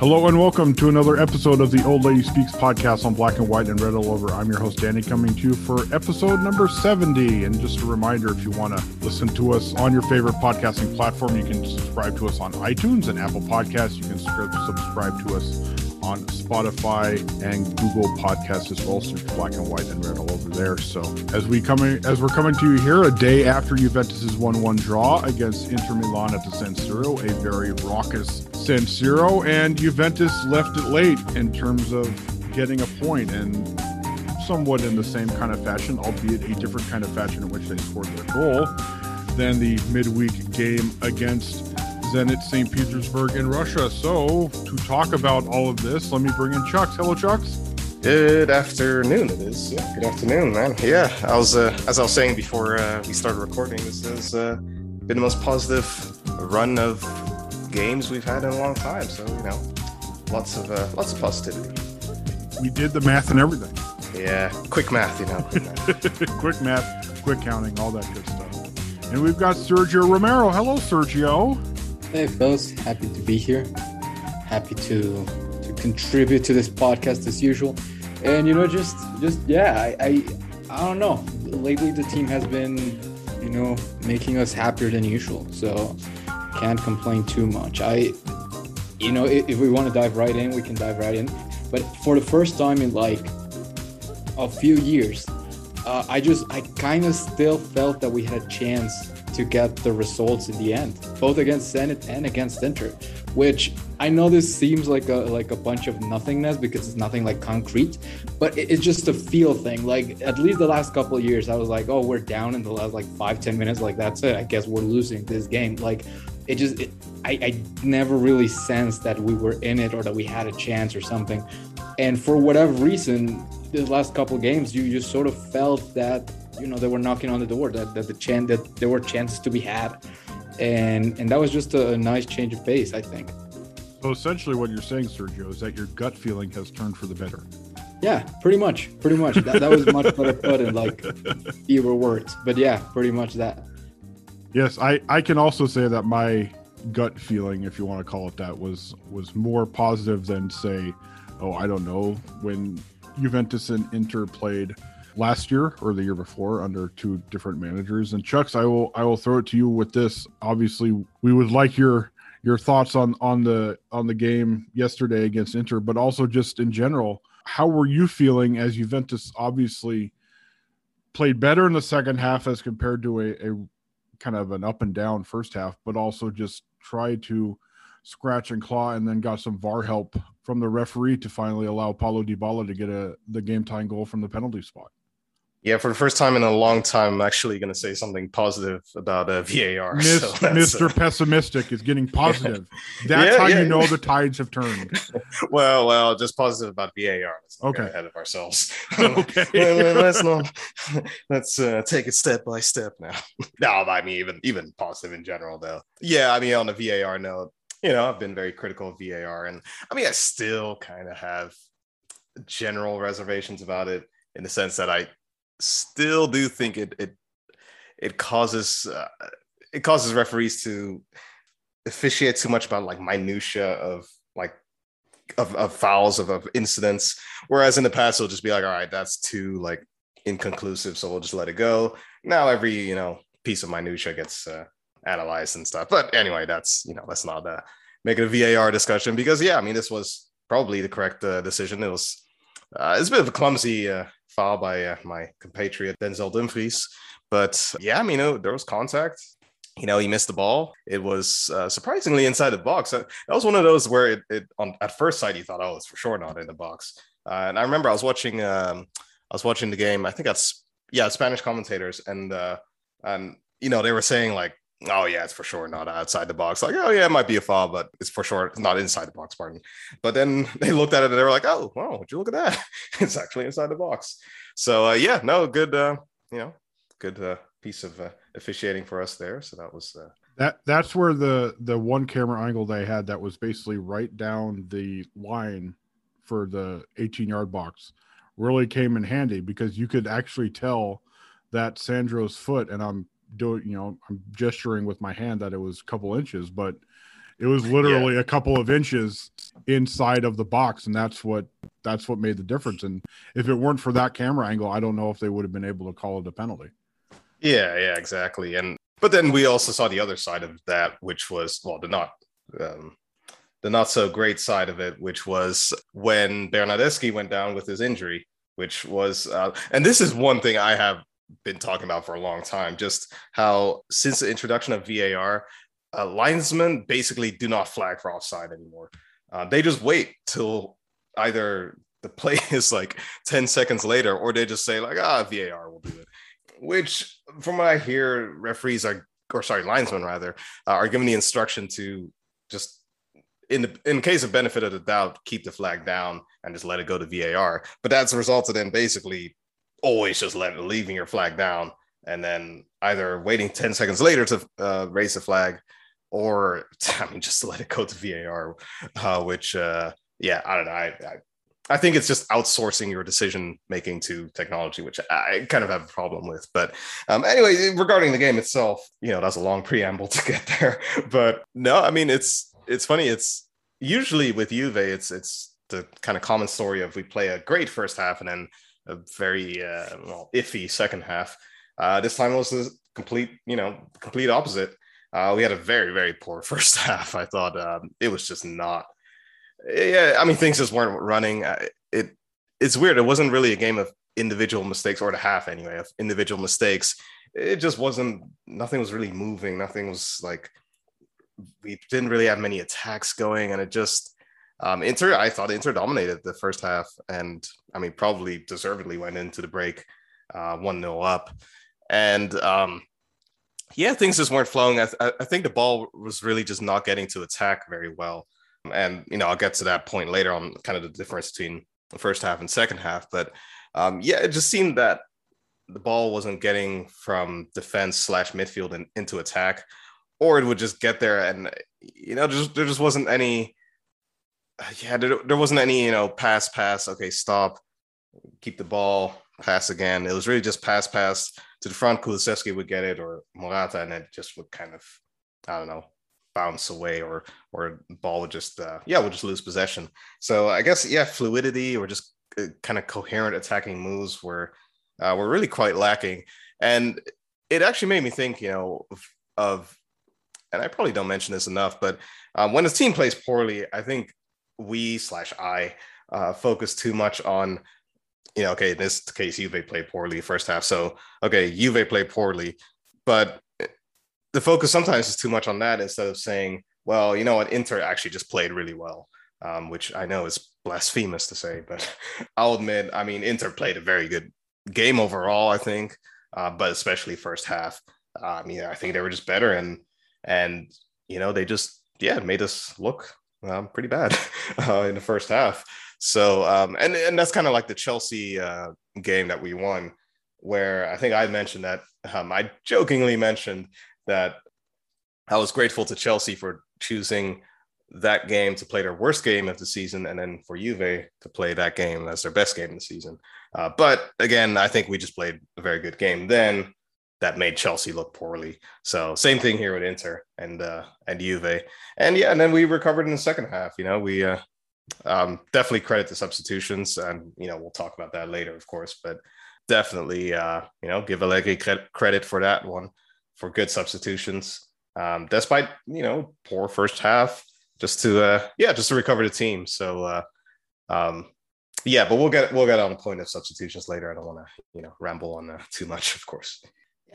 Hello and welcome to another episode of the Old Lady Speaks podcast on Black and White and Red All Over. I'm your host Danny, coming to you for episode number 70. And just a reminder, if you want to listen to us on your favorite podcasting platform, you can subscribe to us on iTunes and Apple Podcasts. You can subscribe to us on Spotify and Google Podcasts as well. Search Black and White and Red all over there. So as we coming as we're coming to you here, a day after Juventus's one-one draw against Inter Milan at the San Siro, a very raucous San Siro, and Juventus left it late in terms of getting a point and somewhat in the same kind of fashion, albeit a different kind of fashion in which they scored their goal than the midweek game against Zenit St. Petersburg in Russia. So, to talk about all of this, let me bring in Chucks. Hello, Chucks. Good afternoon. It is. Yeah, good afternoon, man. Yeah, I was uh, as I was saying before uh, we started recording. This has uh, been the most positive run of games we've had in a long time. So you know, lots of uh, lots of positivity. We did the math and everything. Yeah, quick math, you know. Quick math, quick, math, quick counting, all that good stuff. And we've got Sergio Romero. Hello, Sergio. Hey, fellas. Happy to be here. Happy to to contribute to this podcast as usual. And you know, just just yeah, I I, I don't know. Lately, the team has been you know making us happier than usual. So can't complain too much. I you know if, if we want to dive right in, we can dive right in. But for the first time in like a few years, uh, I just I kind of still felt that we had a chance to get the results in the end, both against Zenit and against Inter. Which I know this seems like a like a bunch of nothingness because it's nothing like concrete, but it, it's just a feel thing. Like at least the last couple years, I was like, oh, we're down in the last like five ten minutes. Like that's it. I guess we're losing this game. Like it just it, I, I never really sensed that we were in it or that we had a chance or something. And for whatever reason, the last couple games, you just sort of felt that you know they were knocking on the door that, that the chance that there were chances to be had. And and that was just a, a, nice change of pace i think. So essentially what you're saying sergio is that your gut feeling has turned for the better. Yeah pretty much pretty much. That, that was much better put in like fewer words. But yeah pretty much that yes i i can also say that my gut feeling if you want to call it that was was more positive than say oh i don't know when juventus and inter played last year or the year before under two different managers. And Chucks, I will I will throw it to you with this. Obviously, we would like your your thoughts on on the on the game yesterday against Inter, but also just in general. How were you feeling as Juventus obviously played better in the second half as compared to a, a kind of an up and down first half, but also just tried to scratch and claw and then got some VAR help from the referee to finally allow Paulo Dybala to get a the game tying goal from the penalty spot. Yeah, for the first time in a long time, I'm actually going to say something positive about uh, VAR. Miss, so Mr. Uh... Pessimistic is getting positive. That's yeah, how yeah. you know the tides have turned. well, well, just positive about VAR. Let's okay. ahead of ourselves. okay. let's not. Let's uh, take it step by step now. no, I mean even even positive in general though. Yeah, I mean on the VAR note, you know, I've been very critical of VAR, and I mean I still kind of have general reservations about it in the sense that I still do think it it it causes uh, it causes referees to officiate too much about like minutia of like of, of fouls of, of incidents. Whereas in the past it'll just be like all right that's too like inconclusive so we'll just let it go. Now every you know piece of minutia gets uh, analyzed and stuff. But anyway that's you know let's not uh, make it a var discussion because yeah i mean this was probably the correct uh, decision. It was uh, it's a bit of a clumsy uh, foul by uh, my compatriot Denzel Dumfries. But yeah, I mean, there was contact. You know, he missed the ball. It was uh, surprisingly inside the box. That was one of those where it, it on at first sight you thought, oh, it's for sure not in the box. Uh, and I remember I was watching, um, I was watching the game. I think that's yeah, Spanish commentators, and uh, and you know they were saying like oh yeah, it's for sure not outside the box. Like, oh yeah, it might be a foul, but it's for sure not inside the box. Pardon. But then they looked at it and they were like, oh, wow, would you look at that? it's actually inside the box. So uh, yeah, no, good, uh, you know, good uh, piece of uh, officiating for us there. So that was uh, that. That's where the the one camera angle they had that was basically right down the line for the 18 yard box really came in handy because you could actually tell that Sandro's foot, and I'm doing, you know, I'm gesturing with my hand that it was a couple inches, but it was literally yeah. a couple of inches inside of the box, and that's what that's what made the difference. And if it weren't for that camera angle, I don't know if they would have been able to call it a penalty. Yeah, yeah, exactly. And but then we also saw the other side of that, which was well, the not um, the not so great side of it, which was when Bernardeschi went down with his injury, which was uh, and this is one thing I have been talking about for a long time. Just how since the introduction of VAR, uh, linesmen basically do not flag for offside anymore. Uh, they just wait till either the play is like 10 seconds later or they just say like ah var will do it which from what i hear referees are or sorry linesmen rather uh, are given the instruction to just in the in case of benefit of the doubt keep the flag down and just let it go to var but that's resulted in basically always just let leaving your flag down and then either waiting 10 seconds later to uh, raise the flag or I mean just to let it go to VAR, uh, which uh, yeah, I don't know. I, I, I think it's just outsourcing your decision making to technology, which I kind of have a problem with. But um, anyway, regarding the game itself, you know, that's a long preamble to get there. But no, I mean, it's it's funny. It's usually with Juve, it's it's the kind of common story of we play a great first half and then a very uh, well, iffy second half. Uh, this time it was the complete, you know, complete opposite. Uh, we had a very, very poor first half. I thought um, it was just not. Yeah, I mean things just weren't running. It it's weird. It wasn't really a game of individual mistakes, or the half anyway of individual mistakes. It just wasn't. Nothing was really moving. Nothing was like. We didn't really have many attacks going, and it just um, Inter, I thought Inter dominated the first half, and I mean, probably deservedly went into the break uh, one 0 up, and um, yeah, things just weren't flowing. I, th- I think the ball was really just not getting to attack very well, and you know, I'll get to that point later on, kind of the difference between the first half and second half, but um, yeah, it just seemed that the ball wasn't getting from defense slash midfield and into attack, or it would just get there, and you know, just there just wasn't any yeah, there, there wasn't any, you know, pass, pass, okay, stop, keep the ball, pass again. It was really just pass, pass to the front. Kulusevski would get it, or Morata, and it just would kind of, I don't know, bounce away, or or ball would just, uh, yeah, would just lose possession. So I guess, yeah, fluidity or just uh, kind of coherent attacking moves were uh, were really quite lacking. And it actually made me think, you know, of, of and I probably don't mention this enough, but um, when a team plays poorly, I think we slash I uh, focus too much on, you know, okay, in this case, Juve played poorly first half. So, okay, Juve played poorly, but the focus sometimes is too much on that instead of saying, well, you know what, Inter actually just played really well, um, which I know is blasphemous to say, but I'll admit, I mean, Inter played a very good game overall, I think, uh, but especially first half. I mean, I think they were just better, and and you know they just yeah made us look um, pretty bad uh, in the first half. So um, and and that's kind of like the Chelsea uh, game that we won, where I think I mentioned that um, I jokingly mentioned that I was grateful to Chelsea for choosing that game to play their worst game of the season, and then for Juve to play that game as their best game of the season. Uh, but again, I think we just played a very good game then that made Chelsea look poorly. So same thing here with Inter and uh, and Juve, and yeah, and then we recovered in the second half. You know, we uh, um, definitely credit the substitutions, and you know we'll talk about that later, of course, but definitely uh, you know give Allegri credit for that one for good substitutions, um, despite you know poor first half, just to uh, yeah just to recover the team. So. Uh, um, yeah, but we'll get we'll get on the point of substitutions later. I don't want to you know ramble on uh, too much, of course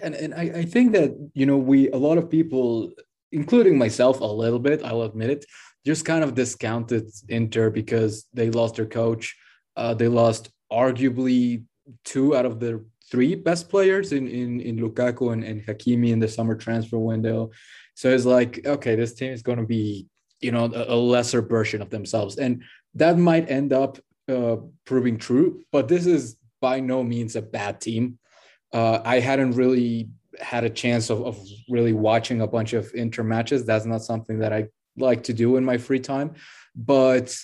and and I, I think that you know we a lot of people including myself a little bit i'll admit it just kind of discounted inter because they lost their coach. Uh, they lost arguably two out of the three best players in in, in lukaku and, and hakimi in the summer transfer window. So it's like okay this team is going to be you know a, a, lesser version of themselves. And that might end up uh, proving true but this is by no means a bad team. Uh, I hadn't really had a chance of, of really watching a bunch of inter matches. That's not something that I like to do in my free time. But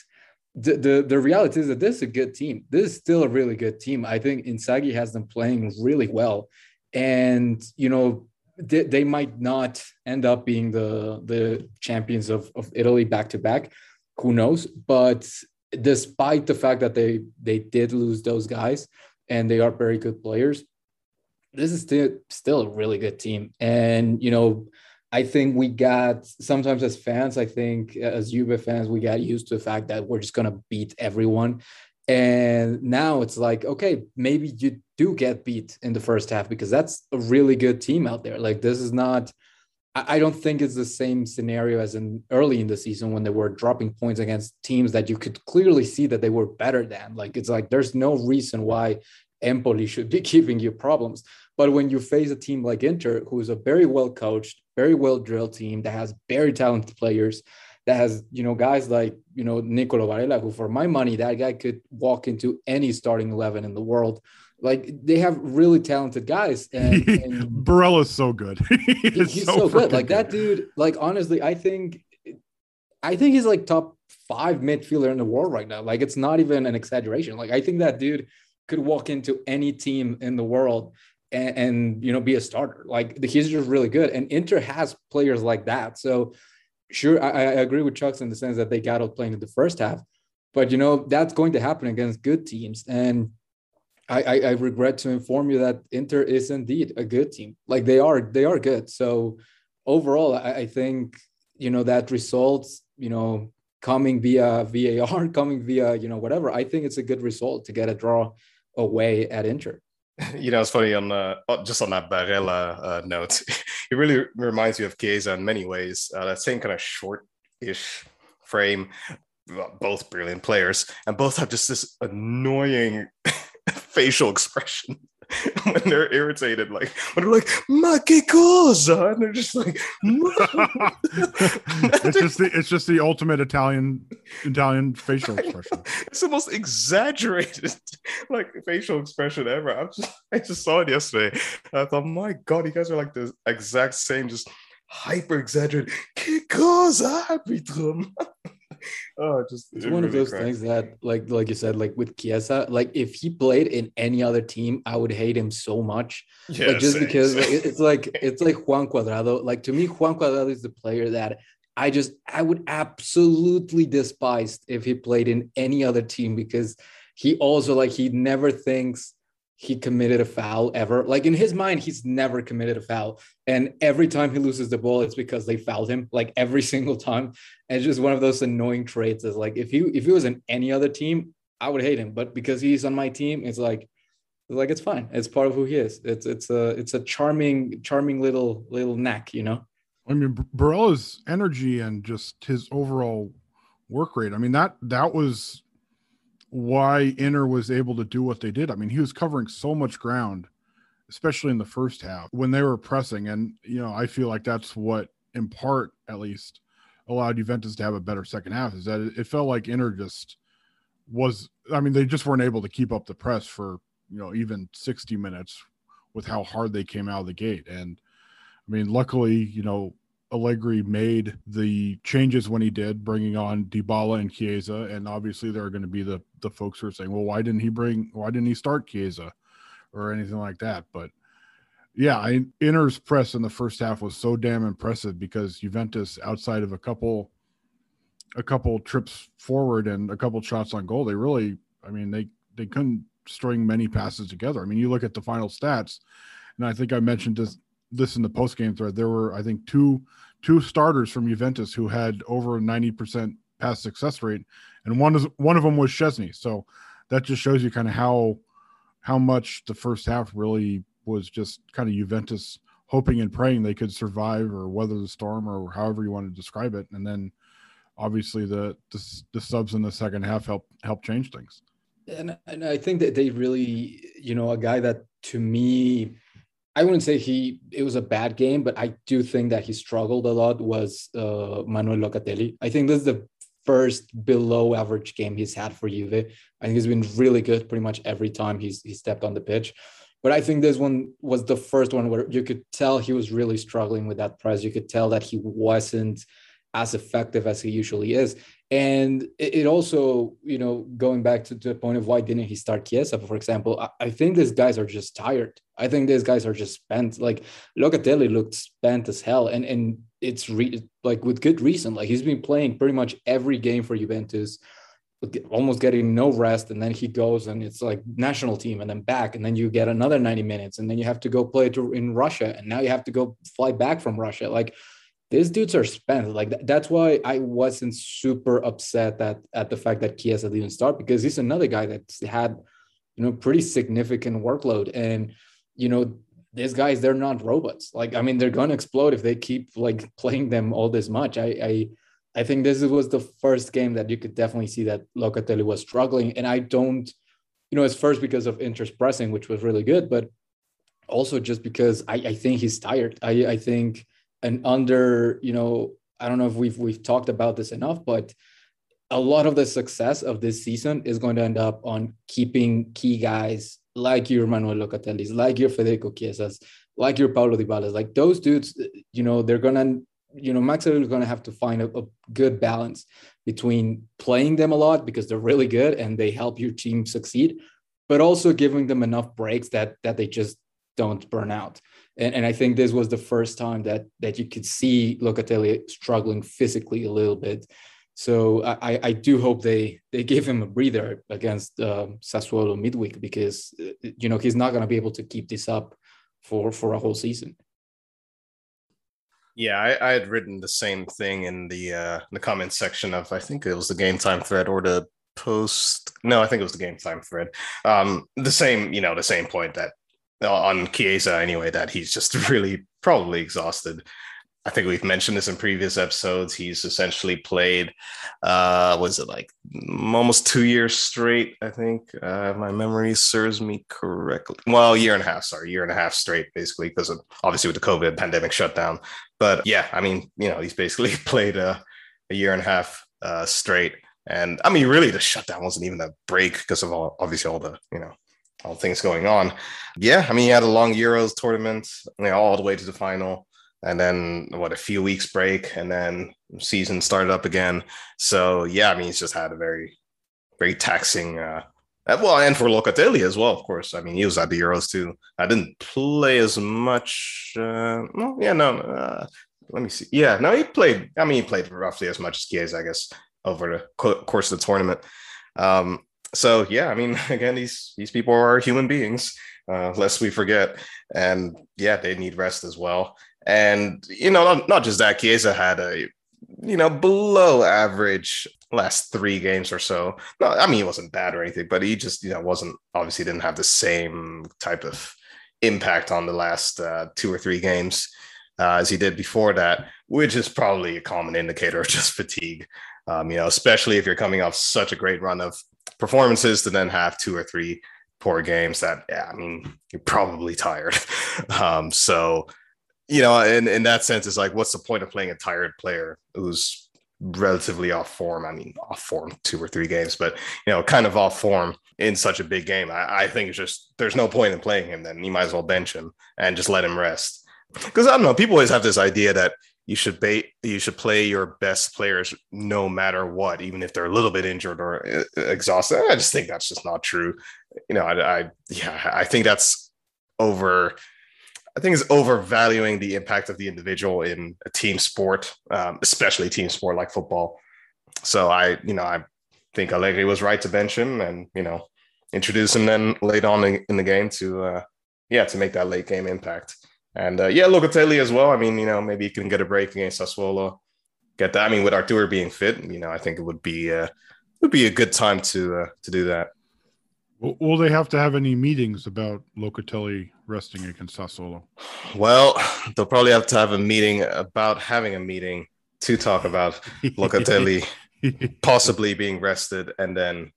the, the, the reality is that this is a good team. This is still a really good team. I think Inzaghi has them playing really well. And, you know, they, they might not end up being the, the champions of, of Italy back to back. Who knows? But despite the fact that they they did lose those guys and they are very good players, this is still still a really good team. And you know, I think we got sometimes as fans, I think as Juve fans, we got used to the fact that we're just gonna beat everyone. And now it's like, okay, maybe you do get beat in the first half because that's a really good team out there. Like this is not I don't think it's the same scenario as in early in the season when they were dropping points against teams that you could clearly see that they were better than. Like it's like there's no reason why Empoli should be giving you problems. But when you face a team like Inter, who is a very well coached, very well drilled team that has very talented players, that has you know guys like you know Nicolo Barella, who for my money that guy could walk into any starting eleven in the world. Like they have really talented guys, and, and Barella's so good. he's, he's so, so good. Like that dude. Like honestly, I think, I think he's like top five midfielder in the world right now. Like it's not even an exaggeration. Like I think that dude could walk into any team in the world and, and, you know be a starter. Like the he's just really good, and Inter has players like that. So sure, I, I agree with Chucks in the sense that they got out playing in the first half, but you know that's going to happen against good teams. And I, I, I regret to inform you that Inter is indeed a good team. Like they are, they are good. So overall, I, I think you know that results, you know, coming via VAR, coming via you know whatever. I think it's a good result to get a draw away at Inter. You know, it's funny on uh, just on that Barella uh, note. it really reminds me of Chiesa in many ways. Uh, that same kind of short-ish frame. Both brilliant players, and both have just this annoying facial expression. when they're irritated, like when they're like "ma che cosa," and they're just like, it's just the it's just the ultimate Italian Italian facial expression. It's the most exaggerated like facial expression ever. I just I just saw it yesterday. I thought, my God, you guys are like the exact same, just hyper exaggerated. Che cosa arbitrum? oh, just it's one really of those things that, like, like you said, like with Chiesa, like if he played in any other team, I would hate him so much. Yeah, like just same, because Like, it's like it's like Juan Cuadrado. Like to me, Juan Cuadrado is the player that I just I would absolutely despise if he played in any other team because he also like he never thinks he committed a foul ever. Like in his mind, he's never committed a foul. And every time he loses the ball, it's because they fouled him, like every single time. And it's just one of those annoying traits is like if he if he was in any other team, I would hate him. But because he's on my team, it's like like it's fine. It's part of who he is. It's it's a it's a charming, charming little little knack, you know. I mean, Barella's energy and just his overall work rate. I mean that that was why Inter was able to do what they did. I mean, he was covering so much ground, especially in the first half when they were pressing. And, you know, I feel like that's what, in part at least, allowed Juventus to have a better second half is that it, felt like Inter just was, I mean, they just weren't able to keep up the press for, you know, even 60 minutes with how hard they came out of the gate. And, I mean, luckily, you know, Allegri made the changes when he did, bringing on Dybala and Chiesa, and obviously there are going to be the the folks who are saying, "Well, why didn't he bring? Why didn't he start Chiesa, or anything like that?" But yeah, I, Inter's press in the first half was so damn impressive because Juventus, outside of a couple, a couple trips forward and a couple shots on goal, they really, I mean, they they couldn't string many passes together. I mean, you look at the final stats, and I think I mentioned this this in the post game thread. There were, I think, two two starters from Juventus who had over ninety percent pass success rate, and one is one of them was Szczesny. So that just shows you kind of how how much the first half really was just kind of Juventus hoping and praying they could survive or weather the storm or however you want to describe it, and then obviously the the, the subs in the second half help help change things. And, and I think that they really, you know, a guy that to me I wouldn't say he it was a bad game, but I do think that he struggled a lot. Was uh, Manuel Locatelli? I think this is the first below average game he's had for Juve. I think he's been really good pretty much every time he's he stepped on the pitch. But I think this one was the first one where you could tell he was really struggling with that press. You could tell that he wasn't as effective as he usually is. And it, also, you know, going back to, to, the point of why didn't he start Chiesa, for example, I, I, think these guys are just tired. I think these guys are just spent. Like Locatelli looked spent as hell, and and it's re- like with good reason. Like he's been playing pretty much every game for Juventus, almost getting no rest, and then he goes and it's like national team, and then back, and then you get another ninety minutes, and then you have to go play to, in Russia, and now you have to go fly back from Russia. Like these dudes are spent. Like that's why I wasn't super upset that at the fact that Chiesa didn't start because he's another guy that's had, you know, pretty significant workload. And you know, these guys they're not robots. Like I mean, they're gonna explode if they keep like playing them all this much. I I I think this was the first game that you could definitely see that Locatelli was struggling. And I don't, you know, it's first because of Inter's pressing, which was really good, but also just because I, I think he's tired. I I think and under you know i don't know if we've we've talked about this enough but a lot of the success of this season is going to end up on keeping key guys like your Manuel Locatellis, like your Federico Chiesas, like your Paulo Dybalas, like those dudes, you know, they're gonna, you know, Max is gonna have to find a, a, good balance between playing them a lot because they're really good and they help your team succeed, but also giving them enough breaks that that they just don't burn out and, and I think this was the first time that that you could see Locatelli struggling physically a little bit. So I, I do hope they they give him a breather against uh, Sassuolo midweek because uh, you know he's not going to be able to keep this up for for a whole season. Yeah, I, I had written the same thing in the uh, the comment section of I think it was the game time thread or the post. No, I think it was the game time thread. Um, the same, you know, the same point that on Chiesa anyway that he's just really probably exhausted. I think we've mentioned this in previous episodes. He's essentially played, uh, was it like almost two years straight? I think uh, my memory serves me correctly. Well, year and a half, sorry, year and a half straight, basically, because obviously with the COVID pandemic shutdown. But yeah, I mean, you know, he's basically played a, a year and a half uh, straight. And I mean, really, the shutdown wasn't even a break because of all, obviously all the, you know, all things going on. Yeah, I mean, he had a long Euros tournament, you know, all the way to the final, and then what a few weeks break, and then season started up again. So yeah, I mean, he's just had a very, very taxing. Uh, uh well, and for Locatelli as well, of course. I mean, he was at the Euros too. I didn't play as much. Uh, well, yeah, no. Uh, let me see. Yeah, no, he played. I mean, he played roughly as much as Chiesa, I guess, over the course of the tournament. Um, so yeah, I mean, again, these these people are human beings, uh, lest we forget. And yeah, they need rest as well. And you know, not, not just that, Chiesa had a you know below average last three games or so. No, I mean he wasn't bad or anything, but he just you know wasn't obviously didn't have the same type of impact on the last uh, two or three games uh, as he did before that, which is probably a common indicator of just fatigue. Um, you know, especially if you're coming off such a great run of performances to then have two or three poor games that, yeah, I mean, you're probably tired. um, so, you know, in, in that sense, it's like, what's the point of playing a tired player who's relatively off form? I mean, off form two or three games, but, you know, kind of off form in such a big game. I, I think it's just, there's no point in playing him then. You might as well bench him and just let him rest. Because I don't know, people always have this idea that you should bait you should play your best players no matter what even if they're a little bit injured or uh, exhausted. I just think that's just not true. You know i, I yeah i think that's over i think it's overvaluing the impact of the individual in a team sport um, especially team sport like football. So i you know i think allegri was right to bench him and you know introduce him then late on in, the game to uh yeah to make that late game impact and uh, yeah, Locatelli as well. I mean, you know, maybe he can get a break against Sassuolo. Get that. I mean, with Artur being fit, you know, I think it would be uh, would be a good time to uh, to do that. Will they have to have any meetings about Locatelli resting against Sassuolo? Well, they'll probably have to have a meeting about having a meeting to talk about Locatelli possibly being rested and then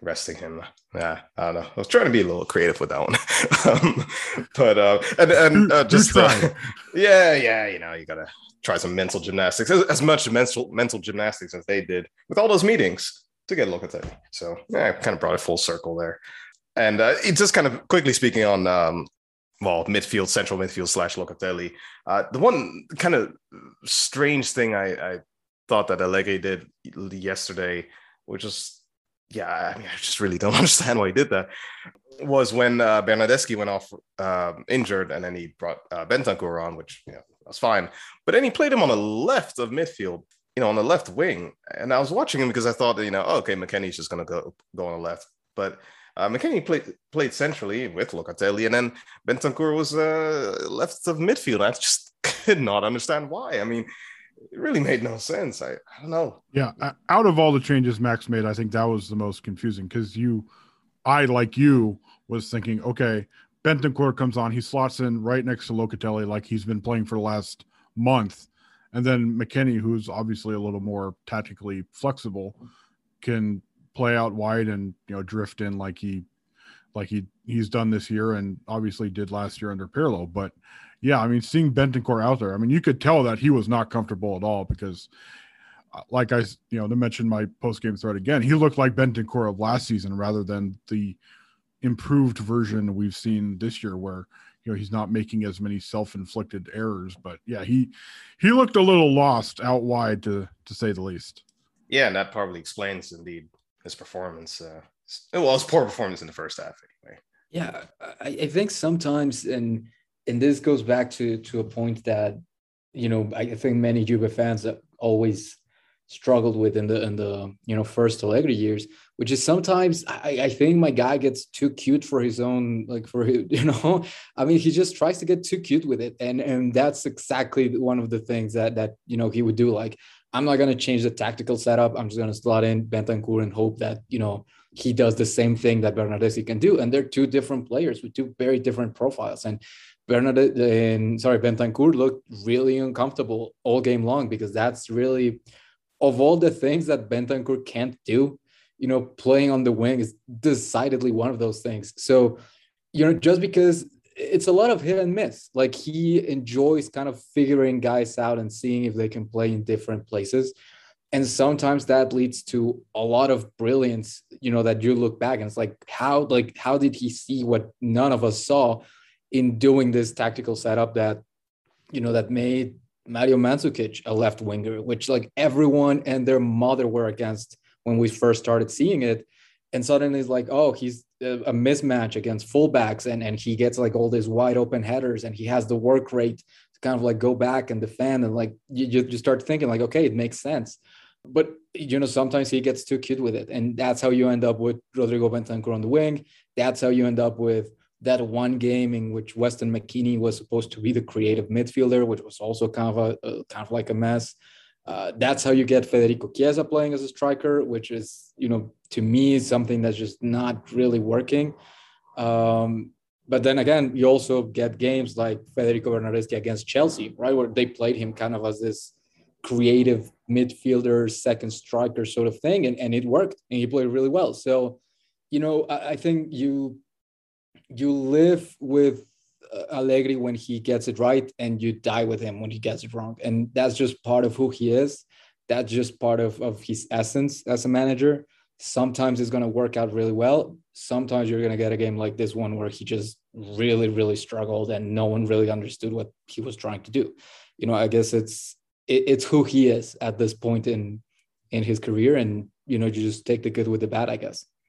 resting him. Yeah, I don't know. I was trying to be a little creative with that one, um, but uh, and and uh, just uh, yeah, yeah, you know, you gotta try some mental gymnastics as, as, much mental mental gymnastics as they did with all those meetings to get a look at that. So yeah, kind of brought it full circle there, and uh, it just kind of quickly speaking on. Um, well, midfield, central midfield slash Locatelli. Uh, the one kind of strange thing I, I thought that Allegri did yesterday, which was yeah, I mean, I just really don't understand why he did that. Was when uh, Bernardeschi went off uh, injured, and then he brought uh, Bentancur on, which yeah, was fine. But then he played him on the left of midfield, you know, on the left wing. And I was watching him because I thought, you know, oh, okay, McKennie's just going to go go on the left, but. Uh, played played centrally with Locatelli, and then Bentancur was uh, left of midfield. I just could not understand why. I mean, it really made no sense. I, I don't know. Yeah, out of all the changes Max made, I think that was the most confusing because you, I like you was thinking, okay, Bentancur comes on, he slots in right next to Locatelli like he's been playing for the last month, and then McKennie, who's obviously a little more tactically flexible, can play out wide and you know drift in like he like he he's done this year and obviously did last year under Pirlo, but yeah, I mean, seeing Bentancur out there, I mean, you could tell that he was not comfortable at all because, uh, like I, you know, to mention my post game thread again, he looked like Bentancur of last season rather than the improved version we've seen this year, where you know he's not making as many self inflicted errors. But yeah, he he looked a little lost out wide to to say the least. Yeah, and that probably explains indeed his performance. Uh, well, his poor performance in the first half, anyway. Yeah, I, I think sometimes and and this goes back to to a point that you know I think many Juve fans have always struggled with in the in the you know first Allegri years, which is sometimes I, I think my guy gets too cute for his own like for you know? I mean he just tries to get too cute with it and and that's exactly one of the things that that you know he would do like I'm not to change the tactical setup. I'm just to slot in Bentancur and hope that you know he does the same thing that Bernardeschi can do. And they're two different players with two very different profiles and Bernadette and sorry, Bentancur looked really uncomfortable all game long because that's really of all the things that Bentancur can't do, you know, playing on the wing is decidedly one of those things. So, you know, just because it's a lot of hit and miss, like he enjoys kind of figuring guys out and seeing if they can play in different places. And sometimes that leads to a lot of brilliance, you know, that you look back and it's like, how, like, how did he see what none of us saw? In doing this tactical setup that you know that made Mario Mandzukic a left winger, which like everyone and their mother were against when we first started seeing it. And suddenly it's like, oh, he's a mismatch against fullbacks, and and he gets like all these wide open headers, and he has the work rate to kind of like go back and defend, and like you you start thinking like, okay, it makes sense. But you know, sometimes he gets too cute with it, and that's how you end up with Rodrigo Bentancur on the wing. That's how you end up with that one game in which Weston McKennie was supposed to be the creative midfielder, which was also kind of a, a kind of like a mess. Uh, that's how you get Federico Chiesa playing as a striker, which is, you know, to me something that's just not really working. Um, but then again, you also get games like Federico Bernardeschi against Chelsea, right, where they played him kind of as this creative midfielder, second striker sort of thing, and, and it worked, and he played really well. So, you know, I, I think you you live with uh, Allegri when he gets it right, and you die with him when he gets it wrong, and that's just part of who he is. That's just part of of his essence as a manager. Sometimes it's going to work out really well. Sometimes you're going to get a game like this one where he just really, really struggled and no one really understood what he was trying to do. You know, I guess it's it, it's who he is at this point in in his career, and you know, you just take the good with the bad, I guess.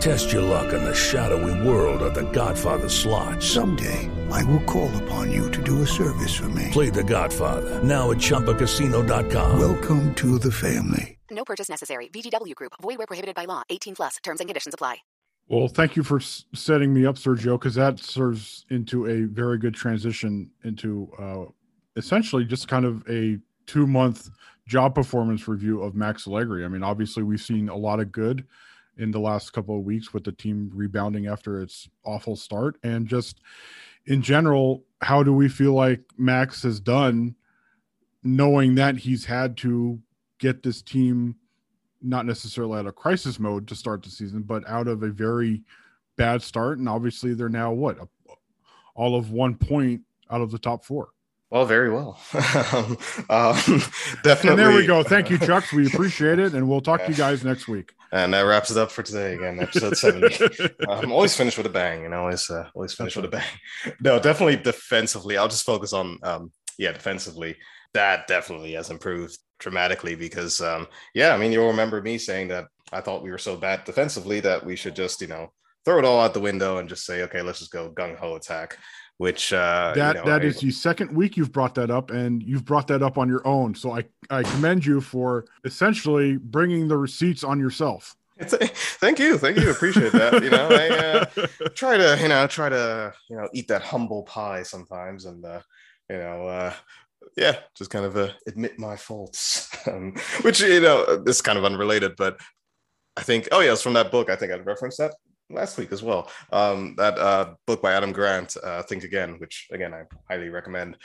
Test your luck in the shadowy world of The Godfather slot. Someday, I will call upon you to do a service for me. Play The Godfather now at ChumbaCasino.com. Welcome to the family. No purchase necessary. VGW Group. Void where prohibited by law. 18 plus. Terms and conditions apply. Well, thank you for s- setting me up, Sergio, because that serves into a very good transition into uh, essentially just kind of a two month job performance review of Max Allegri. I mean, obviously, we've seen a lot of good in the last couple of weeks with the team rebounding after its awful start. And just in general, how do we feel like Max has done, knowing that he's had to get this team not necessarily out of crisis mode to start the season, but out of a very bad start. And obviously, they're now what all of one point out of the top four. Well, very well. um, definitely. And there we go. Thank you, Chucks. We appreciate it, and we'll talk to you guys next week. And that wraps it up for today. Again, episode seventy. I'm always finished with a bang, you know. Always, uh, always finish with a bang. No, definitely defensively. I'll just focus on, um, yeah, defensively. That definitely has improved dramatically because, um, yeah, I mean, you'll remember me saying that I thought we were so bad defensively that we should just, you know, throw it all out the window and just say, okay, let's just go gung ho attack which uh, that you know, that I, is the second week you've brought that up, and you've brought that up on your own. So I I commend you for essentially bringing the receipts on yourself. Thank you, thank you, appreciate that. You know, I uh, try to you know try to you know eat that humble pie sometimes, and uh, you know. Uh, yeah, just kind of uh, admit my faults, um, which you know is kind of unrelated, but I think oh yeah, it's from that book. I think I referenced that last week as well. Um, that uh, book by Adam Grant, uh, Think Again, which again I highly recommend.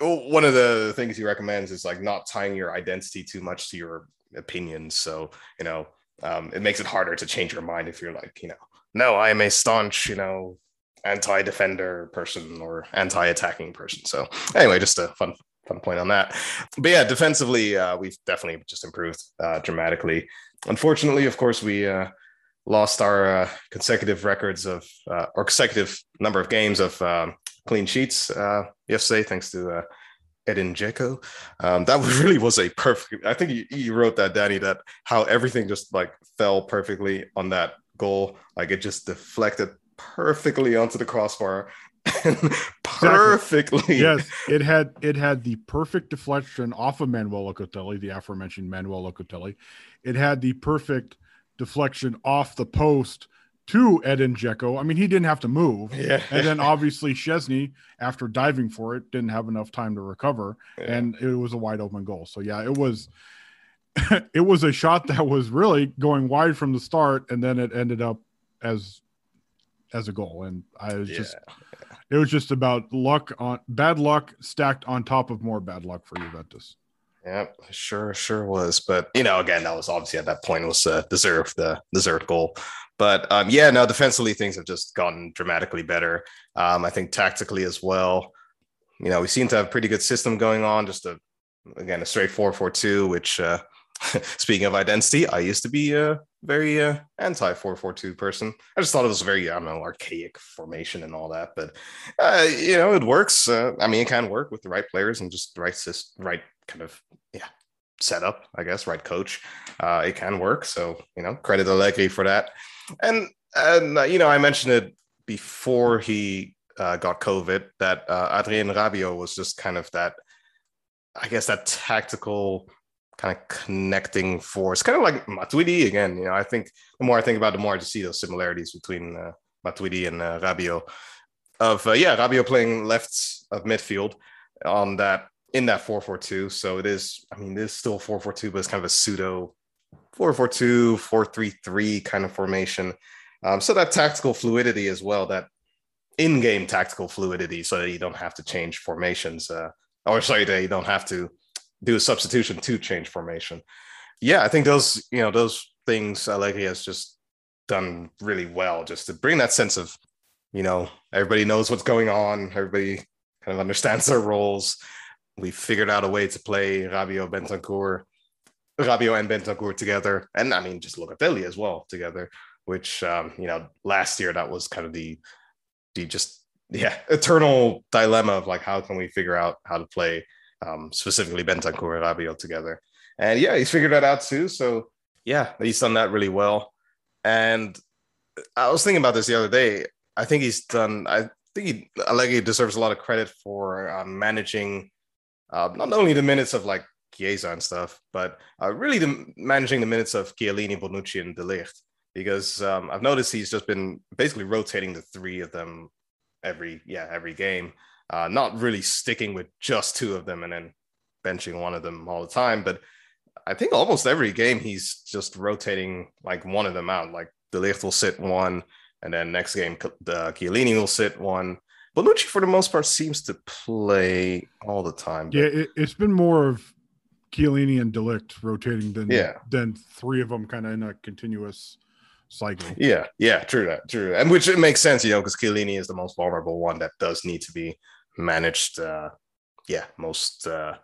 One of the things he recommends is like not tying your identity too much to your opinions. So you know, um, it makes it harder to change your mind if you're like, you know, no, I am a staunch, you know, anti-defender person or anti-attacking person. So anyway, just a fun fun point on that. But yeah, defensively, uh, we've definitely just improved uh, dramatically. Unfortunately, of course, we uh, lost our uh, consecutive records of uh, or consecutive number of games of um, clean sheets uh, yesterday, thanks to uh, Edin Dzeko. Um, that really was a perfect. I think you, you wrote that, Danny. That how everything just like fell perfectly on that goal. Like it just deflected perfectly onto the crossbar. perfectly. Exactly. Yes, it had it had the perfect deflection off of Manuel Locatelli, the aforementioned Manuel Locatelli. It had the perfect deflection off the post to Edin Dzeko. I mean, he didn't have to move. Yeah. And then obviously Szczesny, after diving for it, didn't have enough time to recover. Yeah. And it was a wide open goal. So yeah, it was it was a shot that was really going wide from the start, and then it ended up as as a goal. And I was Yeah. just it was just about luck on bad luck stacked on top of more bad luck for Juventus. Yeah, sure, sure was. But you know, again, that was obviously at that point was deserved the deserved goal. But um, yeah, now defensively things have just gotten dramatically better. Um, I think tactically as well. You know, we seem to have a pretty good system going on. Just a again a straight four four two, which uh, speaking of identity, I used to be a very uh, anti 442 person. I just thought it was a very, I don't know, archaic formation and all that. But, uh, you know, it works. Uh, I mean, it can work with the right players and just the right, system, right kind of, yeah, setup, I guess, right coach. Uh, it can work. So, you know, credit Allegri for that. And, and uh, you know, I mentioned it before he uh, got COVID that uh, Adrien was just kind of that, I guess, that tactical kind of connecting force, kind of like Matuidi again. You know, I think the more I think about it, the more I just see those similarities between uh, Matuidi and uh. Of uh, yeah, Rabiot playing left of midfield on that in that 4-4-2. So it is, I mean, it is still 4-4-2, but it's kind of a pseudo 4-4-2, 4-3-3 kind of formation. Um, so that tactical fluidity as well, that in-game tactical fluidity, so that you don't have to change formations, uh, or sorry, that you don't have to do a substitution to change formation. Yeah, I think those, you know, those things Allegri has just done really well, just to bring that sense of, you know, everybody knows what's going on, everybody kind of understands their roles. We figured out a way to play Rabiot Bentancur, Rabiot and Bentancur together, and I mean, just Locatelli as well together. Which, um, you know, last year that was kind of the, the just yeah eternal dilemma of like how can we figure out how to play um, specifically Bentancur and Rabiot together. And yeah, he's figured that out too. So yeah, he's done that really well. And I was thinking about this the other day. I think he's done. I think he, Allegri deserves a lot of credit for uh, managing uh, not only the minutes of like Chiesa and stuff, but uh, really the, managing the minutes of Chiellini, Bonucci, and De Ligt. Because um, I've noticed he's just been basically rotating the three of them every yeah every game uh, not really sticking with just two of them and then benching one of them all the time. But I think almost every game he's just rotating like one of them out. Like De Ligt will sit one, and then next game the Chiellini will sit one. Bonucci, for the most part, seems to play all the time. But... Yeah, it, has been more of Chiellini and De Ligt rotating than yeah. than three of them kind of in a continuous cycle. Yeah, yeah, true that, true, and which it makes sense, you know, because Chiellini is the most vulnerable one that does need to be managed uh, yeah most uh,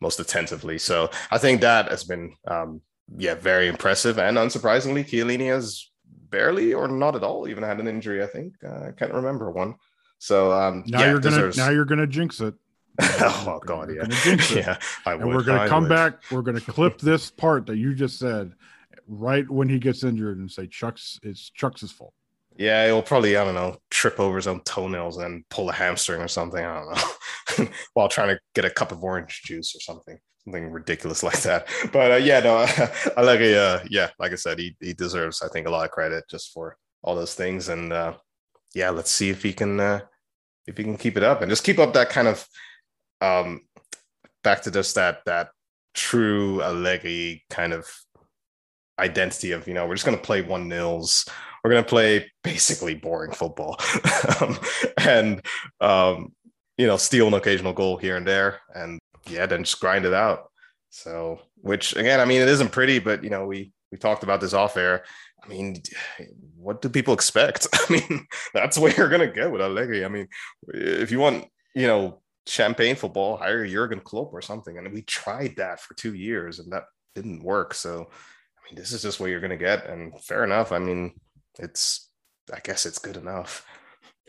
most attentively so i think that has been um, yeah very impressive and unsurprisingly Chiellini has barely or not at all even had an injury i think uh, i can't remember one so um, now yeah, you're gonna deserves... now you're gonna jinx it oh god yeah yeah I and would, we're gonna I come would. back we're gonna clip this part that you just said right when he gets injured and say chuck's it's chuck's fault yeah, he'll probably, I don't know, trip over his own toenails and pull a hamstring or something. I don't know, while trying to get a cup of orange juice or something, something ridiculous like that. But uh, yeah, no, I like a, uh, yeah, like I said, he, he deserves, I think, a lot of credit just for all those things. And uh, yeah, let's see if he can, uh, if he can keep it up and just keep up that kind of, um, back to just that, that true Allegri kind of identity of, you know, we're just going to play one nils. We're going to play basically boring football. Um, and um, you know steal an occasional goal here and there and yeah then just grind it out. So which again i mean it isn't pretty but you know we we talked about this off air i mean what do people expect? I mean that's where you're going to get with allegri. I mean if you want you know champagne football hire jurgen klopp or something. And we tried that for two years and that didn't work. So i mean this is just what you're going to get. And fair enough. I mean it's I guess it's good enough.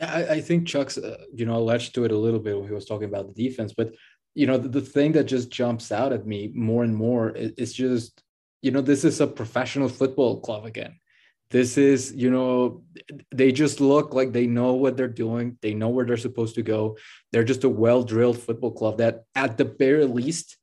I, I think Chuck's uh, you know alleged to it a little bit when he was talking about the defense, but you know the, the thing that just jumps out at me more and more is, is just you know this is a professional football club again. This is you know they just look like they know what they're doing. They know where they're supposed to go. They're just a well drilled football club that at the very least,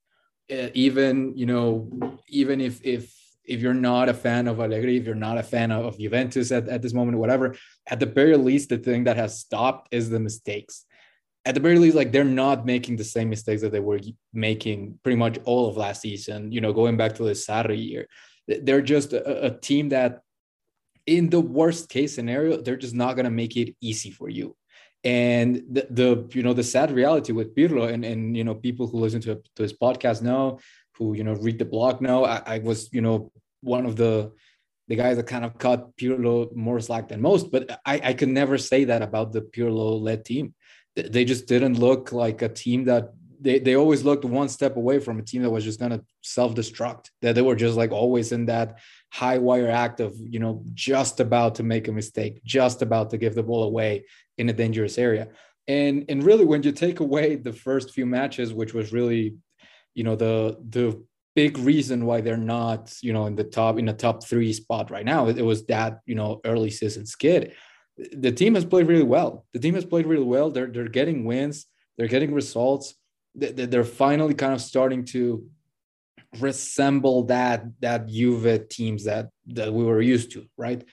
uh, even you know even if if if you're not a fan of Allegri, if you're not a fan of Juventus at, at this moment, whatever, at the very least, the thing that has stopped is the mistakes. At the very least, like they're not making the same mistakes that they were making pretty much all of last season. You know, going back to the Sarri year, they're just a, a team that, in the worst case scenario, they're just not going to make it easy for you. And the, the you know the sad reality with Pirlo and and you know people who listen to, to his podcast know, who you know read the blog know, I, I was you know one of the the guys that kind of cut Pirlo more slack than most. But I, I could never say that about the Pirlo led team. They just didn't look like a team that they, they always looked one step away from a team that was just going to self-destruct that they were just like always in that high wire act of you know just about to make a mistake just about to give the ball away in a dangerous area. And and really when you take away the first few matches which was really you know the the big reason why they're not you know in the top in the top three spot right now it, it was that you know early season skid. The team has played really well. The team has played really well. They're they're getting wins. They're getting results they're finally kind of starting to resemble that that Juve teams that that we were used to, right?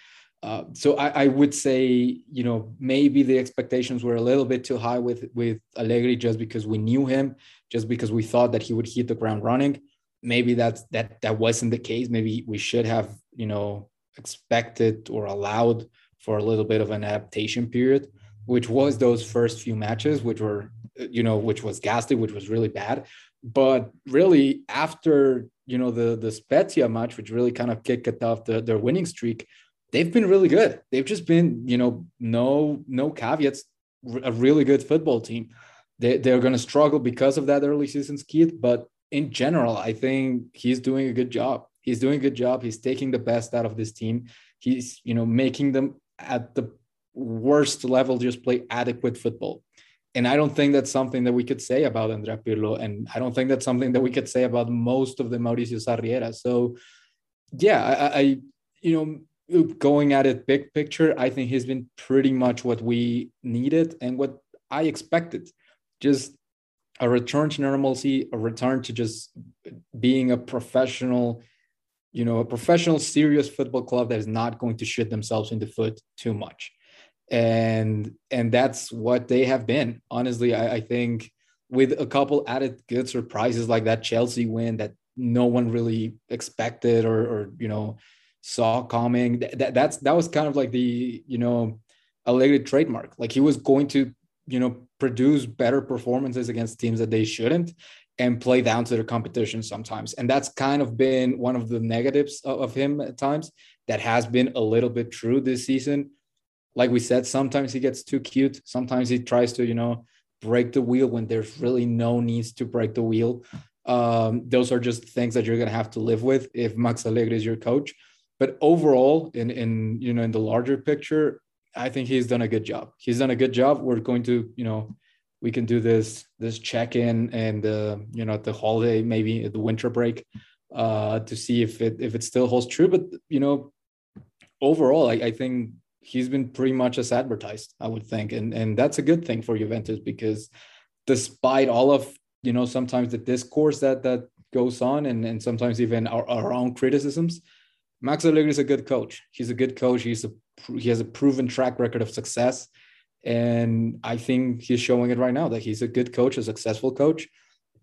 Uh, so I, I, would say, you know, maybe the expectations were a little bit too high with with Allegri just because we knew him, just because we thought that he would hit the ground running. Maybe that's that that wasn't the case. Maybe we should have, you know, expected or allowed for a little bit of an adaptation period, which was those first few matches, which were Uh, you know, which was ghastly, which was really bad. But really, after you know the the Spezia match, which really kind of kicked off the, their winning streak, they've been really good. They've just been, you know, no no caveats, a really good football team. They they're going to struggle because of that early season skid, but in general, I think he's doing a good job. He's doing a good job. He's taking the best out of this team. He's, you know, making them at the worst level just play adequate football and I don't think that's something that we could say about Andrea Pirlo, and I don't think that's something that we could say about most of the Maurizio Sarri era. So, yeah, I, I, you know, going at it big picture, I think he's been pretty much what we needed and what I expected. Just a return to normalcy, a return to just being a professional, you know, a professional, serious football club that is not going to shoot themselves in the foot too much and and that's what they have been. Honestly, I, I think with a couple added good surprises like that Chelsea win that no one really expected or, or you know saw coming. That, that's that was kind of like the you know Allegri trademark. Like he was going to you know produce better performances against teams that they shouldn't and play down to their competition sometimes. And that's kind of been one of the negatives of, of him at times. That has been a little bit true this season like we said, sometimes he gets too cute. Sometimes he tries to, you know, break the wheel when there's really no needs to break the wheel. Um, those are just things that you're gonna have to live with if Max Allegri is your coach. But overall, in in you know in the larger picture, I think he's done a good job. He's done a good job. We're going to, you know, we can do this this check in and uh, you know the holiday maybe the winter break uh, to see if it if it still holds true. But you know, overall, I, I think he's been pretty much as advertised, I would think, and and that's a good thing for Juventus because despite all of you know sometimes the discourse that that goes on and and sometimes even our, our own criticisms, Max Allegri is a good coach. He's a good coach. He's a he has a proven track record of success, and I think he's showing it right now that he's a good coach, a successful coach,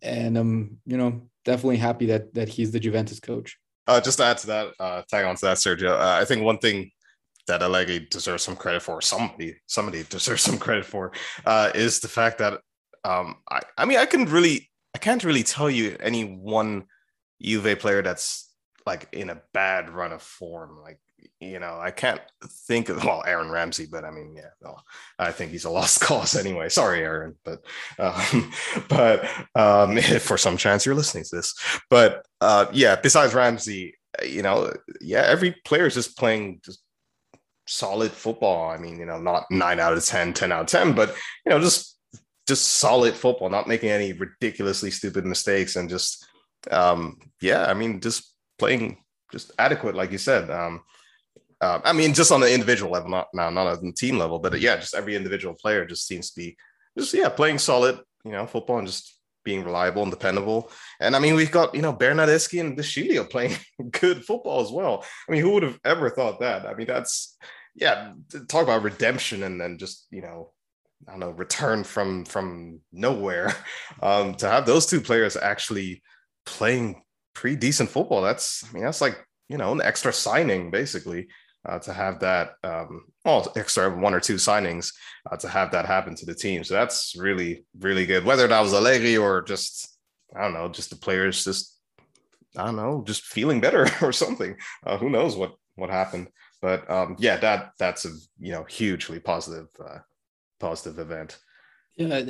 and um you know definitely happy that that he's the Juventus coach. Uh, just to add to that, uh, tag on to that, Sergio. Uh, I think one thing that Allegri deserves some credit for, somebody somebody deserves some credit for, uh, is the fact that um, I, I mean I can really I can't really tell you any one Juve player that's like in a bad run of form. Like you know I can't think of well Aaron Ramsey, but I mean yeah, no, I think he's a lost cause anyway. Sorry, Aaron, but um, but um, for some chance you're listening to this, but uh, yeah, besides Ramsey, you know, yeah, every player is just playing just solid football. I mean, you know, not nine out of 10, 10 out of 10, but, you know, just, just solid football, not making any ridiculously stupid mistakes and just, um, yeah, I mean, just playing just adequate, like you said. Um, uh, I mean, just on the individual level, not now, not on the team level, but yeah, just every individual player just seems to be just, yeah, playing solid, you know, football and just being reliable and dependable. And I mean, we've got, you know, Bernardeschi and De Sciglio playing good football as well. I mean, who would have ever thought that? I mean, that's, yeah, talk about redemption and then just you know, I don't know, return from from nowhere. Um, to have those two players actually playing pretty decent football, that's I mean that's like you know an extra signing basically. uh, to have that, um, well, extra one or two signings uh, to have that happen to the team. So that's really, really good. Whether that was Allegri or just, I don't know, just the players just, I don't know, just feeling better or something. Uh, who knows what what happened? But um, yeah, that that's a you know hugely positive uh, positive event. Yeah,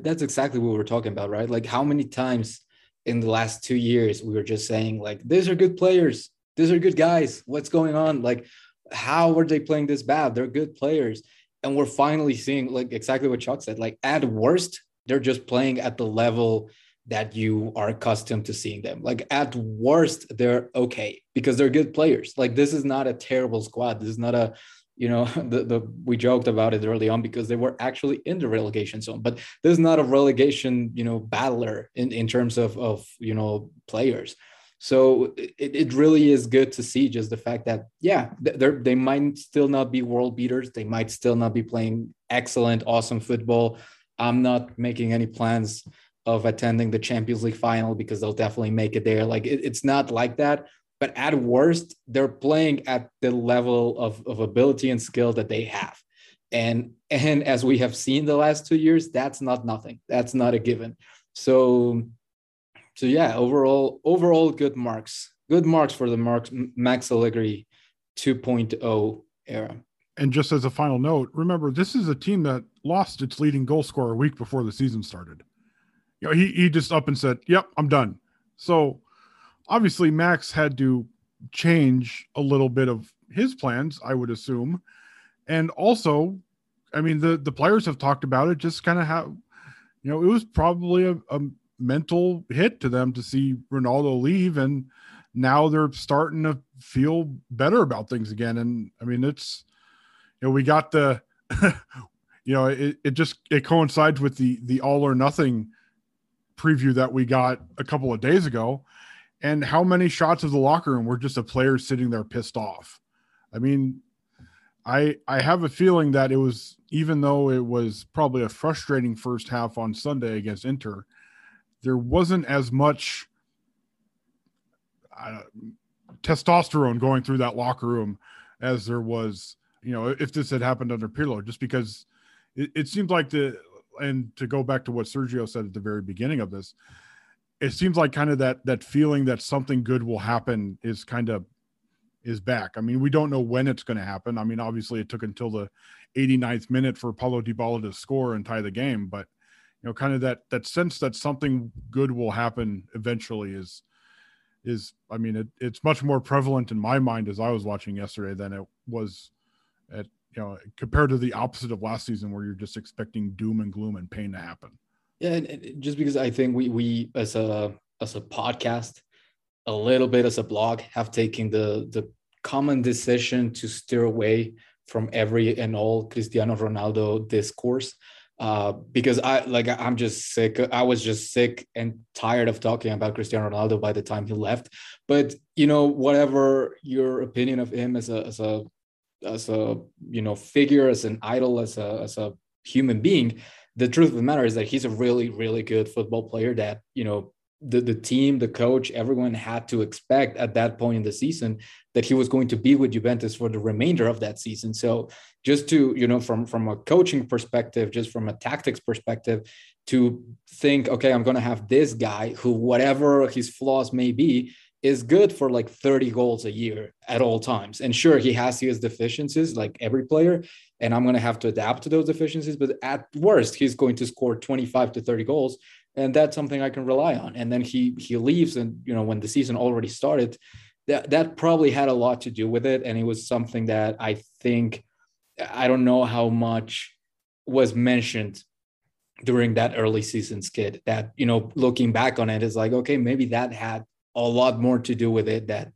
that's exactly what we're talking about, right? Like how many times in the last two years we were just saying like these are good players, these are good guys. What's going on? Like how are they playing this bad? They're good players, and we're finally seeing like exactly what Chuck said. Like at worst, they're just playing at the level that you are accustomed to seeing them. Like at worst, they're okay because they're good players. Like this is not a terrible squad. This is not a, you know, the, the we joked about it early on because they were actually in the relegation zone. But this is not a relegation, you know, battler in, in terms of of you know players. So it, it really is good to see just the fact that yeah, they they might still not be world beaters. They might still not be playing excellent, awesome football. I'm not making any plans of attending the Champions League final because they'll definitely make it there. Like it, it's not like that. But at worst, they're playing at the level of, of ability and skill that they have. And and as we have seen the last two years, that's not nothing. That's not a given. So so yeah, overall, overall good marks. Good marks for the Marks Max Allegri 2.0 era. And just as a final note, remember this is a team that lost its leading goal scorer a week before the season started you know, he he just up and said, "Yep, I'm done." So obviously, Max had to change a little bit of his plans, I would assume, and also, I mean, the the players have talked about it. Just kind of how, you know, it was probably a, a mental hit to them to see Ronaldo leave, and now they're starting to feel better about things again. And I mean, it's you know, we got the. you know, it, it just it coincides with the the all or nothing preview that we got a couple of days ago and how many shots of the locker room were just a player sitting there pissed off i mean i i have a feeling that it was even though it was probably a frustrating first half on sunday against inter there wasn't as much uh, testosterone going through that locker room as there was you know if this had happened under pirlo just because it, it seems like the and to go back to what Sergio said at the very beginning of this, it seems like kind of that that feeling that something good will happen is kind of is back. I mean, we don't know when it's going to happen. I mean, obviously it took until the 89th minute for Paulo Dybala to score and tie the game, but know, kind of that that sense that something good will happen eventually is is I mean, it, it's much more prevalent in my mind as I was watching yesterday than it was at you know, compared to the opposite of last season where you're just expecting doom and gloom and pain to happen. Yeah, and just because I think we we as a as a podcast, a little bit as a blog, have taken the the common decision to steer away from every and all Cristiano Ronaldo discourse. Uh, because I like I'm just sick. I was just sick and tired of talking about Cristiano Ronaldo by the time he left. But you know, whatever your opinion of him as a as a as a you know figure, as an idol, as a as a human being, the truth of the matter is that he's a really really good football player that you know the, the team, the coach, everyone had to expect at that point in the season that he was going to be with Juventus for the remainder of that season. So just to, you know, from, from a coaching perspective, just from a tactics perspective, to think, okay, I'm going to have this guy who, whatever his flaws may be, is good for like 30 goals a year at all times. And sure, he has his deficiencies like every player, and I'm going to have to adapt to those deficiencies. But at worst, he's going to score 25 to 30 goals, and that's something I can rely on. And then he he leaves, and you know when the season already started, that that probably had a lot to do with it, and it was something that I think I don't know how much was mentioned during that early season skid that you know looking back on it is like okay maybe that had a lot more to do with it that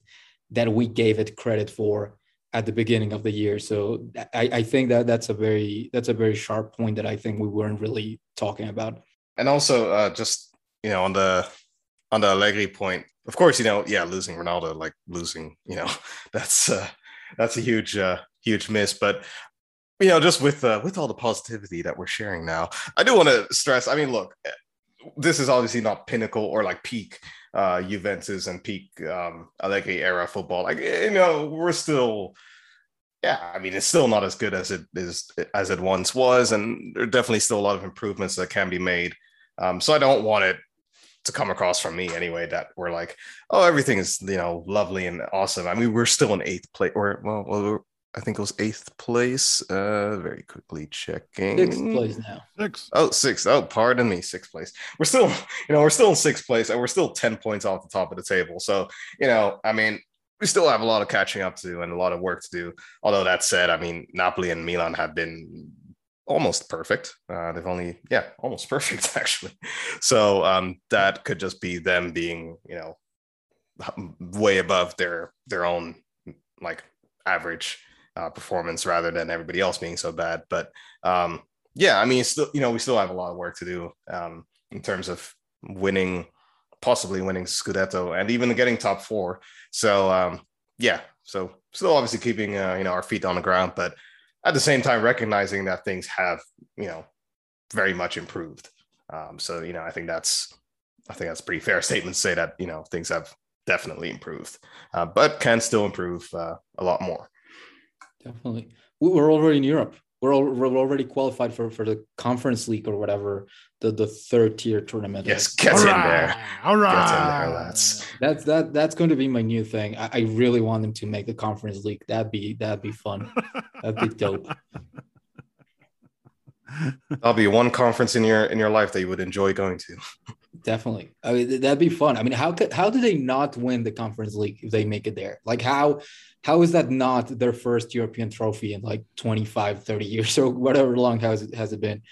that we gave it credit for at the beginning of the year. So I, I think that that's a very that's a very sharp point that I think we weren't really talking about. And also, uh, just you know, on the on the Allegri point, of course, you know, yeah, losing Ronaldo, like losing, you know, that's uh, that's a huge uh, huge miss. But you know, just with uh, with all the positivity that we're sharing now, I do want to stress. I mean, look, this is obviously not pinnacle or like peak uh, Juventus and peak um, Allegri era football. Like you know, we're still yeah, I mean, it's still not as good as it is as it once was, and there are definitely still a lot of improvements that can be made. Um, so I don't want it to come across from me anyway that we're like, oh, everything is you know lovely and awesome. I mean, we're still in eighth place, or well, well I think it was eighth place. Uh, very quickly checking. Sixth place now. Six. Oh, six. Oh, pardon me, sixth place. We're still, you know, we're still in sixth place, and we're still ten points off the top of the table. So, you know, I mean, we still have a lot of catching up to do and a lot of work to do. Although that said, I mean, Napoli and Milan have been almost perfect. Uh, they've only, yeah, almost perfect actually. So um, that could just be them being, you know, way above their their own like average uh, performance rather than everybody else being so bad. But um, yeah, I mean, still, you know, we still have a lot of work to do um, in terms of winning, possibly winning Scudetto, and even getting top four. So um, yeah, so still obviously keeping uh, you know our feet on the ground, but at the same time recognizing that things have you know very much improved. Um, so you know, I think that's I think that's pretty fair statement to say that you know things have definitely improved, uh, but can still improve uh, a lot more. Definitely. We're already in Europe. We're, all, we're already qualified for, for the conference league or whatever, the, the third tier tournament. Yes, get in there. All right. Get in there, lads. That's that that's going to be my new thing. I, I really want them to make the conference league. That'd be that'd be fun. that'd be dope. That'll be one conference in your in your life that you would enjoy going to. Definitely. I mean, that'd be fun. I mean, how could how do they not win the conference league if they make it there? Like how how is that not their first European trophy in like 25, 30 years or whatever long has it has it been?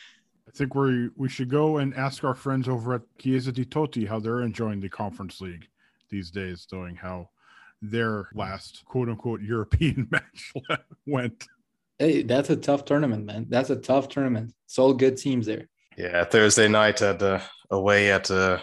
I think we we should go and ask our friends over at Chiesa di Totti how they're enjoying the conference league these days, knowing how their last quote unquote European match went. Hey, that's a tough tournament, man. That's a tough tournament. It's all good teams there. Yeah, Thursday night at uh, away at uh,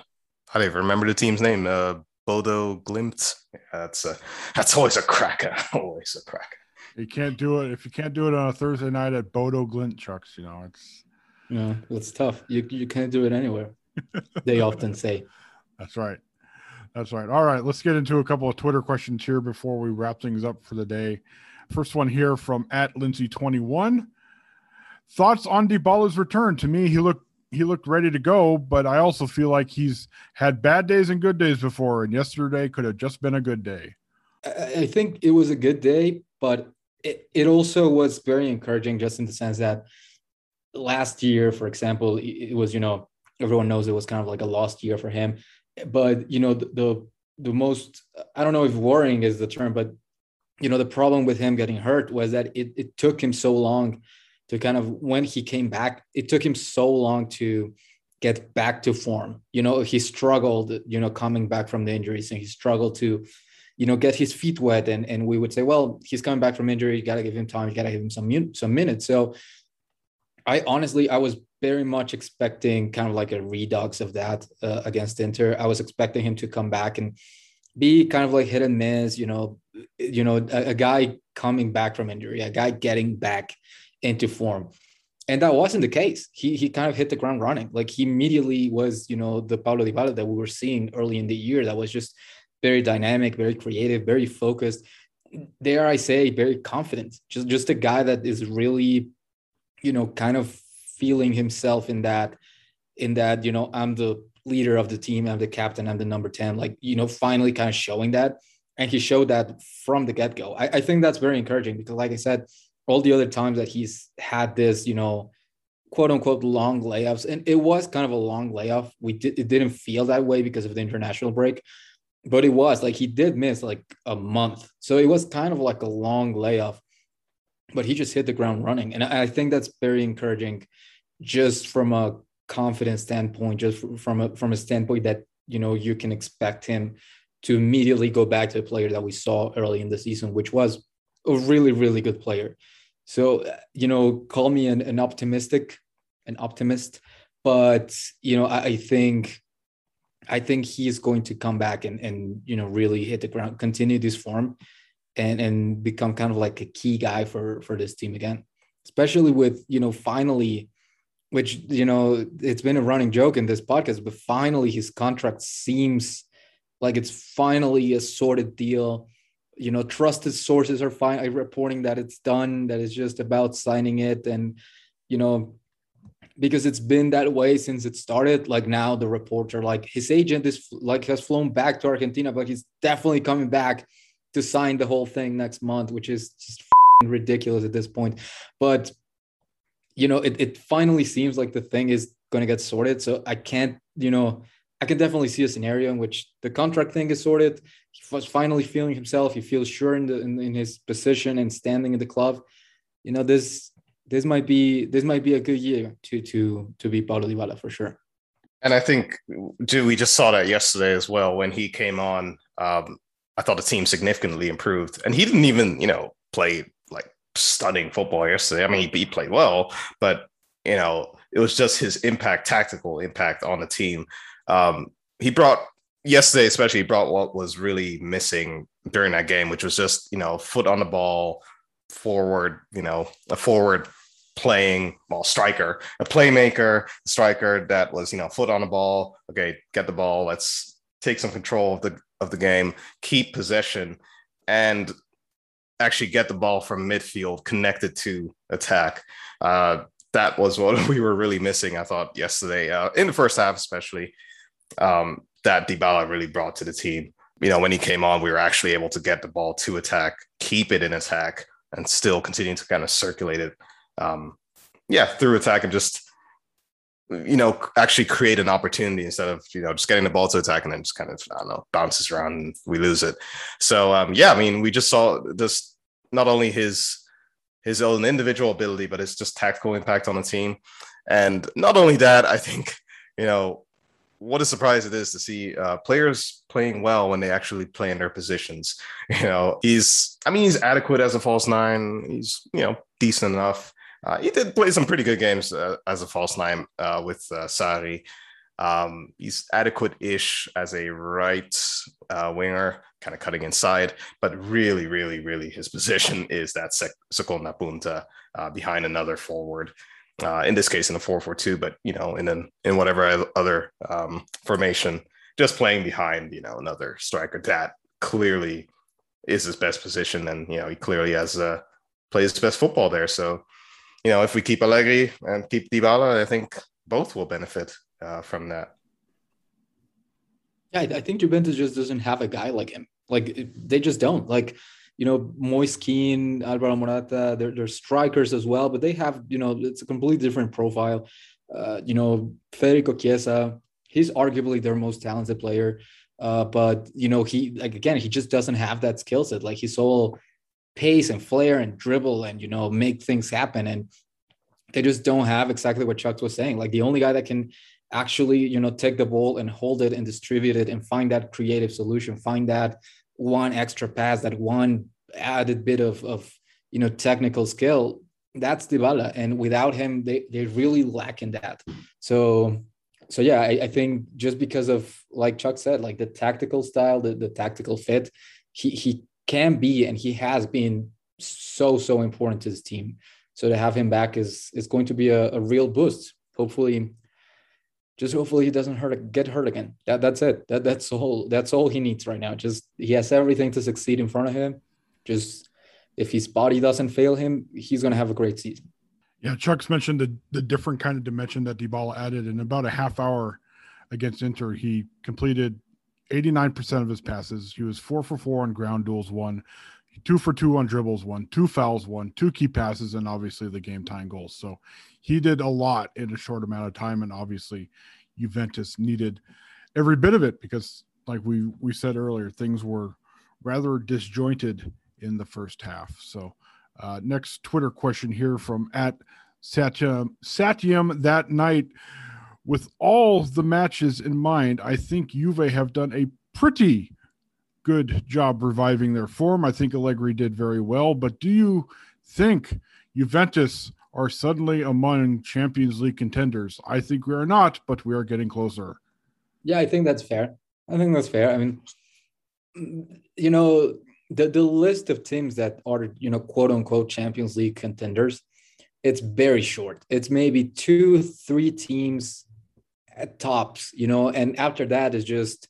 I don't even remember the team's name. Uh, Bodo Glimt. Yeah, that's a that's always a cracker. always a cracker. You can't do it if you can't do it on a Thursday night at Bodo Glimt trucks. You know it's yeah, it's tough. You you can't do it anywhere. they often say. That's right. That's right. All right, let's get into a couple of Twitter questions here before we wrap things up for the day. First one here from at Lindsay21. Thoughts on Dybala's return? To me, he looked he looked ready to go, but I also feel like he's had bad days and good days before, and yesterday could have just been a good day. I think it was a good day, but it, it also was very encouraging just in the sense that last year, for example, it was, you know, everyone knows it was kind of like a lost year for him. But, you know, the, the, the most, I don't know if worrying is the term, but, you know, the problem with him getting hurt was that it, it took him so long to kind of when he came back, it took him so long to get back to form. You know, he struggled, you know, coming back from the injuries and he struggled to, you know, get his feet wet. And, and we would say, well, he's coming back from injury. You got to give him time. You got to give him some, some minutes. So I honestly, I was very much expecting kind of like a redux of that uh, against Inter. I was expecting him to come back and be kind of like hit and miss, you know, you know, a, a guy coming back from injury, a guy getting back into form. And that wasn't the case. He he kind of hit the ground running. Like he immediately was, you know, the Paulo Dybala that we were seeing early in the year. That was just very dynamic, very creative, very focused. Dare I say, very confident. Just just a guy that is really, you know, kind of feeling himself in that, in that, you know, I'm the leader of the team, I'm the captain, I'm the number 10. Like, you know, finally kind of showing that. And he showed that from the get-go. I, I think that's very encouraging because, like I said, all the other times that he's had this, you know, quote unquote long layoffs, and it was kind of a long layoff. We did it didn't feel that way because of the international break, but it was like he did miss like a month, so it was kind of like a long layoff. But he just hit the ground running, and I think that's very encouraging, just from a confidence standpoint, just from a from a standpoint that you know you can expect him to immediately go back to a player that we saw early in the season, which was a really really good player. So, uh, you know, call me an, an optimistic, an optimist, but you know, I, I think I think he's going to come back and and you know really hit the ground, continue this form, and and become kind of like a key guy for for this team again. Especially with you know finally, which you know it's been a running joke in this podcast, but finally his contract seems like it's finally a sorted deal you know, trusted sources are fine uh, reporting that it's done, that it's just about signing it, and you know, because it's been that way since it started. Like now, the reports are like his agent is like has flown back to Argentina, but he's definitely coming back to sign the whole thing next month, which is just ridiculous at this point. But you know, it, it finally seems like the thing is going to get sorted. So I can't, you know, I can definitely see a scenario in which the contract thing is sorted. He was finally feeling himself. He feels sure in, the, in, in his position and standing in the club. You know, this this might be this might be a good year to to to be Paulo Dybala for sure. And I think, dude, we just saw that yesterday as well when he came on. Um, I thought the team significantly improved, and he didn't even, you know, play like stunning football yesterday. I mean, he, he played well, but you know, it was just his impact, tactical impact on the team. Um, he brought yesterday, especially, he brought what was really missing during that game, which was just you know, foot on the ball, forward, you know, a forward playing well striker, a playmaker, striker that was you know foot on the ball. Okay, get the ball. Let's take some control of the of the game, keep possession, and actually get the ball from midfield connected to attack. Uh, that was what we were really missing. I thought yesterday uh, in the first half, especially um, that Dybala really brought to the team. You know, when he came on, we were actually able to get the ball to attack, keep it in attack, and still continue to kind of circulate it um, yeah, through attack and just you know actually create an opportunity instead of you know just getting the ball to attack and then just kind of I don't know bounces around and we lose it. So um, yeah, I mean we just saw this not only his his own individual ability but his just tactical impact on the team, and not only that I think you know what a surprise it is to see uh, players playing well when they actually play in their positions. You know, he's, I mean, he's adequate as a false nine. He's, you know, decent enough. Uh, he did play some pretty good games uh, as a false nine uh, with uh, Sarri. Um, he's adequate-ish as a right uh, winger, kind of cutting inside, but really, really, really, his position is that sec- seconda punta uh, behind another forward. Uh, in this case, in a four-four-two, but you know, in an in whatever other um, formation, just playing behind, you know, another striker that clearly is his best position, and you know, he clearly has uh, plays his best football there. So you know, if we keep Allegri and keep Dybala, I think both will benefit uh, from that. Yeah, I think Juventus just doesn't have a guy like him. Like they just don't. Like, you know, Moise Kean, Alvaro Morata, they're, they're strikers as well, but they have, you know, it's a completely different profile. Uh, you know, Federico Chiesa, he's arguably their most talented player. Uh, but you know, he like again, he just doesn't have that skill set. Like he's all pace and flair and dribble and you know make things happen and they just don't have exactly what Chuck was saying like the only guy that can actually you know take the ball and hold it and distribute it and find that creative solution find that one extra pass that one added bit of of you know technical skill that's Dybala and without him they they really lack in that so so yeah I, I think just because of like Chuck said like the tactical style the, the tactical fit he he can be and he has been so so important to his team. So to have him back is is going to be a, a real boost. Hopefully, just hopefully he doesn't hurt get hurt again. That that's it. That that's all that's all he needs right now. Just he has everything to succeed in front of him. Just if his body doesn't fail him, he's gonna have a great season. Yeah, Chuck's mentioned the the different kind of dimension that Dybala added in about a half hour against Inter. He completed 89% of his passes. He was four for four on ground duels, one, two for two on dribbles, one, two fouls, one, two key passes, and obviously the game time goals. So he did a lot in a short amount of time. And obviously, Juventus needed every bit of it because, like we, we said earlier, things were rather disjointed in the first half. So, uh, next Twitter question here from at Satyam, Satyam that night with all the matches in mind, I think Juve have done a pretty good job reviving their form. I think Allegri did very well. But do you think Juventus are suddenly among Champions League contenders? I think we are not, but we are getting closer. Yeah, I think that's fair. I think that's fair. I mean, you know, the, the list of teams that are, you know, quote unquote Champions League contenders, it's very short. It's maybe two, three teams at tops, you know, and after that is just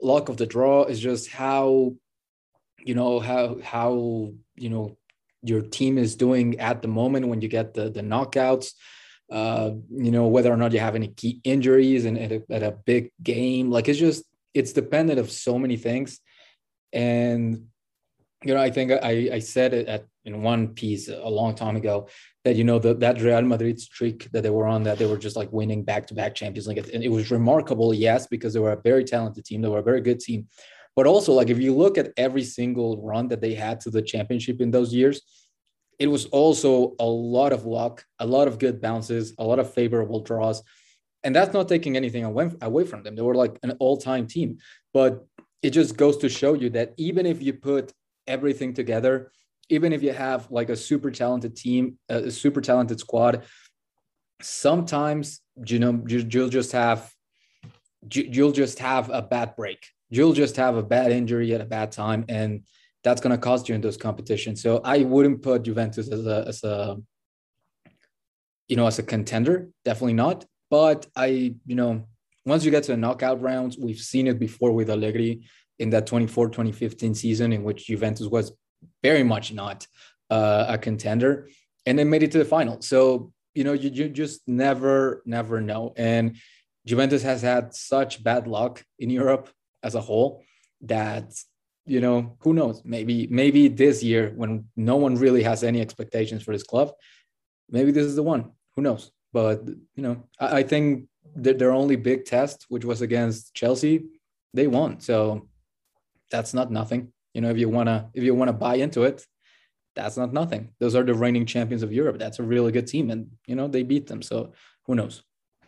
luck of the draw is just how you know how how you know your team is doing at the moment when you get the the knockouts uh you know whether or not you have any key injuries and at a, at a big game. Like it's just it's dependent of so many things. And you know i think i i said it at in one piece a long time ago that you know the, that Real Madrid streak that they were on that they were just like winning back to back Champions League and it was remarkable yes because they were a very talented team they were a very good team but also like if you look at every single run that they had to the championship in those years it was also a lot of luck a lot of good bounces a lot of favorable draws. And that's not taking anything away, from them. They were like an all-time team. But it just goes to show you that even if you put everything together even if you have like a super talented team, a super talented squad, sometimes you know you'll just have you'll just have a bad break. You'll just have a bad injury at a bad time, and that's going to cost you in those competitions. So I wouldn't put Juventus as a as a you know as a contender. Definitely not. But I you know once you get to the knockout rounds, we've seen it before with Allegri in that 24-2015 season in which Juventus was very much not uh, a contender, and they made it to the final. So you know, you, you just never, never know. And Juventus has had such bad luck in Europe as a whole that you know who knows? Maybe maybe this year when no one really has any expectations for this club maybe this is the one. Who knows? But you know i, I think that their only big test which was against chelsea they won. So that's not nothing. You know if you want to if you want to buy into it that's not nothing. Those are the reigning champions of europe. That's a really good team and you know they beat them. So who knows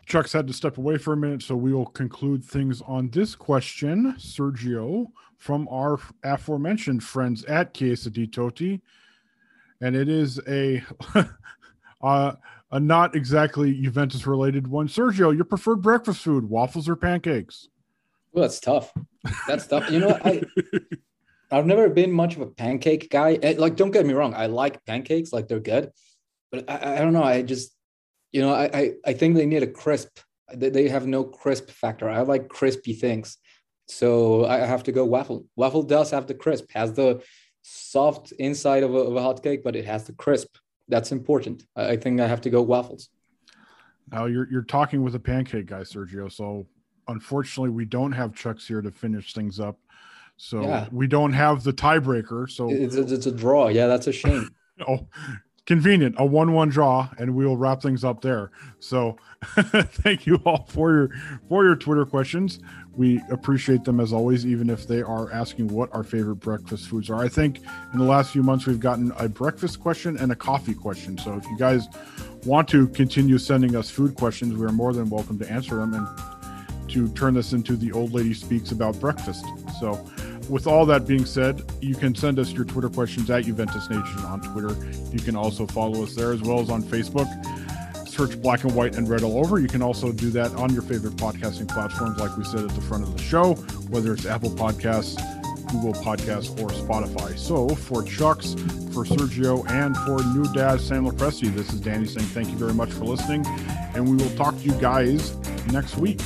chuck's had to step away for a minute so we will conclude things on this question sergio from our aforementioned friends at Chiesa di Totti and it is a uh, a not exactly Juventus related one. Sergio, your preferred breakfast food, waffles or pancakes? Well, that's tough. That's tough. You know, I I've never been much of a pancake guy. Eh, like, don't get me wrong, I like pancakes, like they're good, but I, I don't know. I just, you know, I, I, I think they need a crisp. They, have no crisp factor. I like crispy things, so I have to go waffle. Waffle does have the crisp, has the soft inside of a, of a hot cake, but it has the crisp. That's important. I, think I have to go waffles. Now you're you're talking with a pancake guy, Sergio. So unfortunately, we don't have Chucks here to finish things up. So yeah. we don't have the tiebreaker. So it's, it's a draw. Yeah, that's a shame. oh, convenient. A one-one draw, and we'll wrap things up there. So thank you all for your for your Twitter questions. We appreciate them as always, even if they are asking what our favorite breakfast foods are. I think in the last few months we've gotten a breakfast question and a coffee question. So if you guys want to continue sending us food questions, we are more than welcome to answer them and to turn this into the old lady speaks about breakfast. So with all that being said, you can send us your Twitter questions at Juventus Nation on Twitter. You can also follow us there as well as on Facebook. Search black and white and read all over. You can also do that on your favorite podcasting platforms, like we said at the front of the show, whether it's Apple Podcasts, Google Podcasts, or Spotify. So for Chucks, for Sergio, and for new dad Sam Lopresti, this is Danny saying thank you very much for listening, and we will talk to you guys next week.